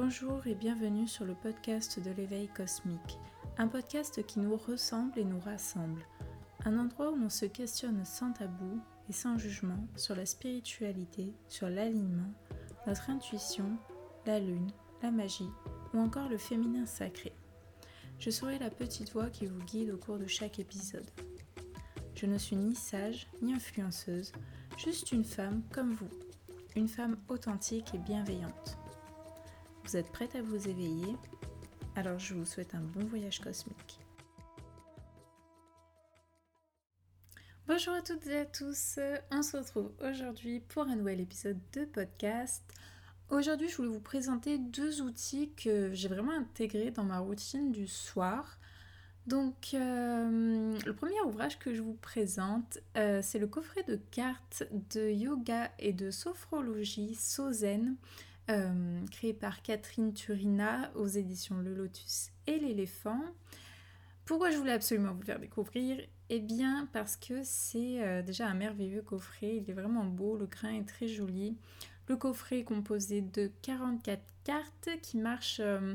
Bonjour et bienvenue sur le podcast de l'éveil cosmique, un podcast qui nous ressemble et nous rassemble, un endroit où l'on se questionne sans tabou et sans jugement sur la spiritualité, sur l'alignement, notre intuition, la lune, la magie ou encore le féminin sacré. Je serai la petite voix qui vous guide au cours de chaque épisode. Je ne suis ni sage ni influenceuse, juste une femme comme vous, une femme authentique et bienveillante. Vous êtes prête à vous éveiller? Alors je vous souhaite un bon voyage cosmique. Bonjour à toutes et à tous, on se retrouve aujourd'hui pour un nouvel épisode de podcast. Aujourd'hui je voulais vous présenter deux outils que j'ai vraiment intégrés dans ma routine du soir. Donc, euh, le premier ouvrage que je vous présente, euh, c'est le coffret de cartes de yoga et de sophrologie Sozen euh, créé par Catherine Turina aux éditions Le Lotus et l'éléphant. Pourquoi je voulais absolument vous le faire découvrir? Eh bien parce que c'est euh, déjà un merveilleux coffret, il est vraiment beau, le grain est très joli. Le coffret est composé de 44 cartes qui marchent euh,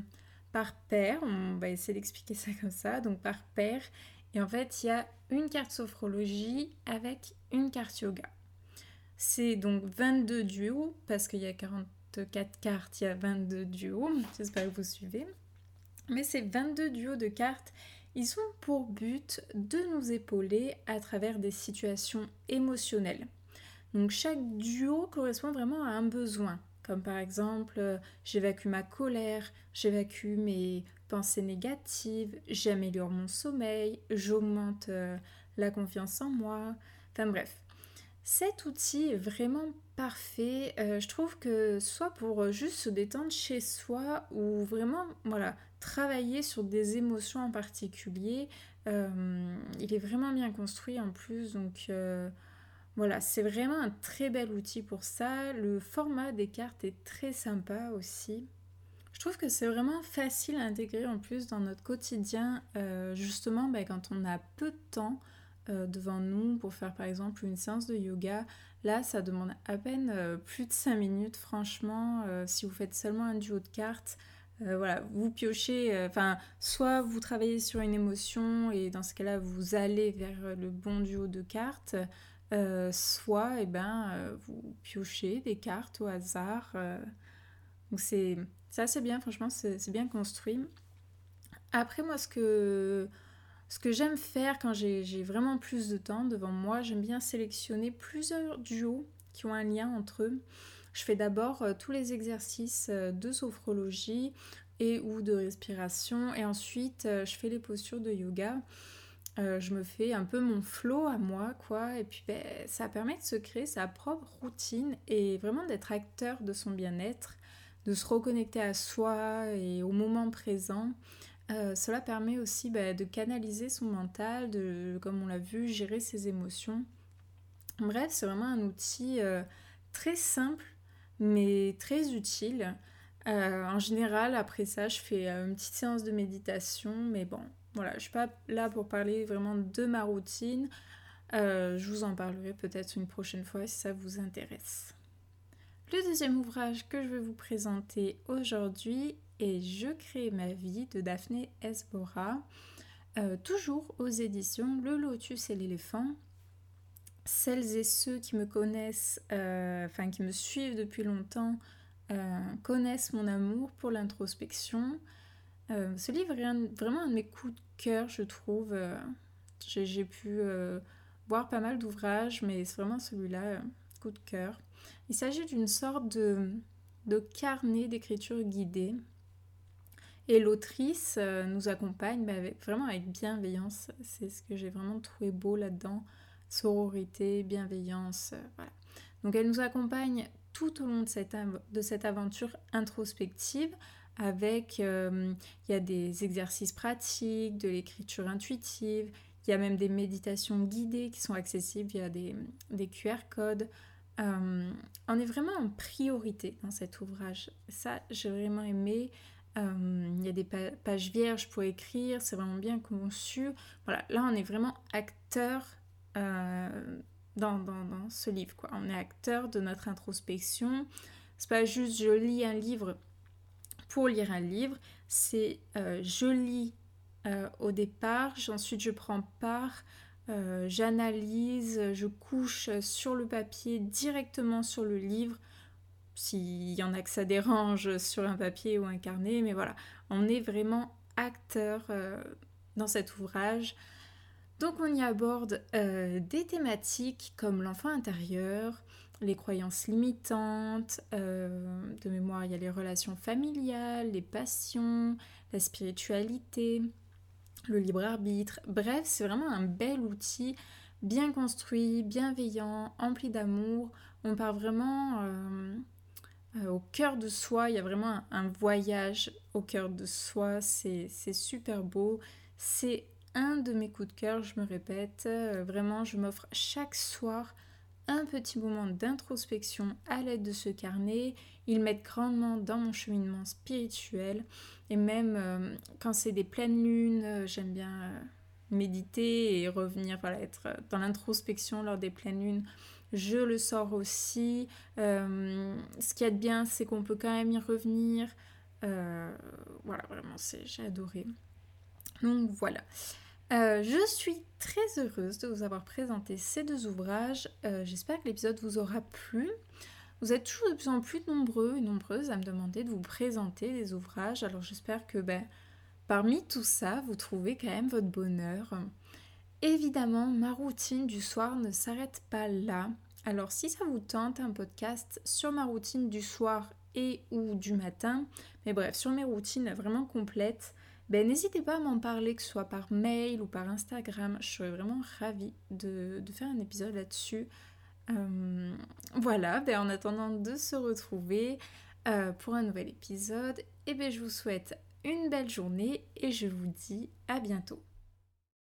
par paire, on va essayer d'expliquer ça comme ça, donc par paire. Et en fait, il y a une carte sophrologie avec une carte yoga. C'est donc 22 duos parce qu'il y a 40 4 cartes, il y a 22 duos. J'espère que vous suivez. Mais ces 22 duos de cartes, ils ont pour but de nous épauler à travers des situations émotionnelles. Donc chaque duo correspond vraiment à un besoin, comme par exemple euh, j'évacue ma colère, j'évacue mes pensées négatives, j'améliore mon sommeil, j'augmente euh, la confiance en moi. Enfin bref, cet outil est vraiment parfait. Euh, je trouve que soit pour euh, juste se détendre chez soi ou vraiment voilà, travailler sur des émotions en particulier, euh, il est vraiment bien construit en plus. Donc voilà, c'est vraiment un très bel outil pour ça. Le format des cartes est très sympa aussi. Je trouve que c'est vraiment facile à intégrer en plus dans notre quotidien, justement ben, quand on a peu de temps. Euh, devant nous pour faire par exemple une séance de yoga. Là, ça demande à peine euh, plus de 5 minutes, franchement. Euh, si vous faites seulement un duo de cartes, voilà, vous piochez, enfin, soit vous travaillez sur une émotion et dans ce cas-là, vous allez vers le bon duo de cartes, soit, eh ben, vous piochez des cartes au hasard. donc c'est assez bien, franchement, c'est bien construit. Après, moi, ce que ce que j'aime faire quand j'ai vraiment plus de temps devant moi, j'aime bien sélectionner plusieurs duos qui ont un lien entre eux. Je fais d'abord euh, tous les exercices euh, de sophrologie et ou de respiration et ensuite euh, je fais les postures de yoga. je me fais un peu mon flow à moi quoi et puis ben, ça permet de se créer sa propre routine et vraiment d'être acteur de son bien-être, de se reconnecter à soi et au moment présent. Euh, cela permet aussi bah, de canaliser son mental, de, comme on l'a vu, gérer ses émotions. Bref, c'est vraiment un outil euh, très simple, mais très utile. Euh, en général, après ça, je fais une petite séance de méditation, mais bon, voilà, je ne suis pas là pour parler vraiment de ma routine. je vous en parlerai peut-être une prochaine fois si ça vous intéresse. Le deuxième ouvrage que je vais vous présenter aujourd'hui et Je crée ma vie de Daphné Esbora, euh, toujours aux éditions Le Lotus et l'éléphant. Celles et ceux qui me connaissent, euh, enfin qui me suivent depuis longtemps, euh, connaissent mon amour pour l'introspection. ce livre est vraiment un de mes coups de cœur, je trouve. J'ai pu voir pas mal d'ouvrages, mais c'est vraiment celui-là, coup de cœur. Il s'agit d'une sorte de, de carnet d'écriture guidée et l'autrice euh, nous accompagne bah, vraiment avec bienveillance. C'est ce que j'ai vraiment trouvé beau là-dedans. Sororité, bienveillance, euh, voilà. Donc elle nous accompagne tout au long de cette, de cette aventure introspective avec, euh, il y a des exercices pratiques, de l'écriture intuitive, il y a même des méditations guidées qui sont accessibles via des, des QR codes. on est vraiment en priorité dans cet ouvrage. Ça, j'ai vraiment aimé. Euh, il y a des pages vierges pour écrire, c'est vraiment bien conçu. Voilà, là on est vraiment acteur euh, dans, ce livre. Quoi. On est acteur de notre introspection. C'est pas juste je lis un livre pour lire un livre, c'est je lis au départ, ensuite je prends part, j'analyse, je couche sur le papier directement sur le livre s'il y en a que ça dérange sur un papier ou un carnet, mais voilà, on est vraiment acteur euh, dans cet ouvrage. Donc on y aborde euh, des thématiques comme l'enfant intérieur, les croyances limitantes, euh, de mémoire il y a les relations familiales, les passions, la spiritualité, le libre arbitre. Bref, c'est vraiment un bel outil, bien construit, bienveillant, empli d'amour. On part vraiment euh, au cœur de soi. Il y a vraiment un, voyage au cœur de soi. C'est super beau. C'est un de mes coups de cœur, je me répète. Euh, vraiment, je m'offre chaque soir un petit moment d'introspection à l'aide de ce carnet. Il m'aide grandement dans mon cheminement spirituel. Et même euh, quand c'est des pleines lunes, j'aime bien méditer et revenir, voilà, être dans l'introspection lors des pleines lunes je le sors aussi. Euh, ce qui est bien, c'est qu'on peut quand même y revenir. Euh, voilà, vraiment, j'ai adoré. Donc voilà. Euh, je suis très heureuse de vous avoir présenté ces deux ouvrages. J'espère que l'épisode vous aura plu. Vous êtes toujours de plus en plus nombreux et nombreuses à me demander de vous présenter des ouvrages. Alors j'espère que ben, parmi tout ça, vous trouvez quand même votre bonheur. Évidemment, ma routine du soir ne s'arrête pas là. Alors si ça vous tente un podcast sur ma routine du soir et ou du matin, mais bref, sur mes routines vraiment complètes, ben, n'hésitez pas à m'en parler, que ce soit par mail ou par Instagram. Je serais vraiment ravie de, faire un épisode là-dessus. Euh, voilà, ben, en attendant de se retrouver euh, pour un nouvel épisode, et eh ben, je vous souhaite une belle journée et je vous dis à bientôt.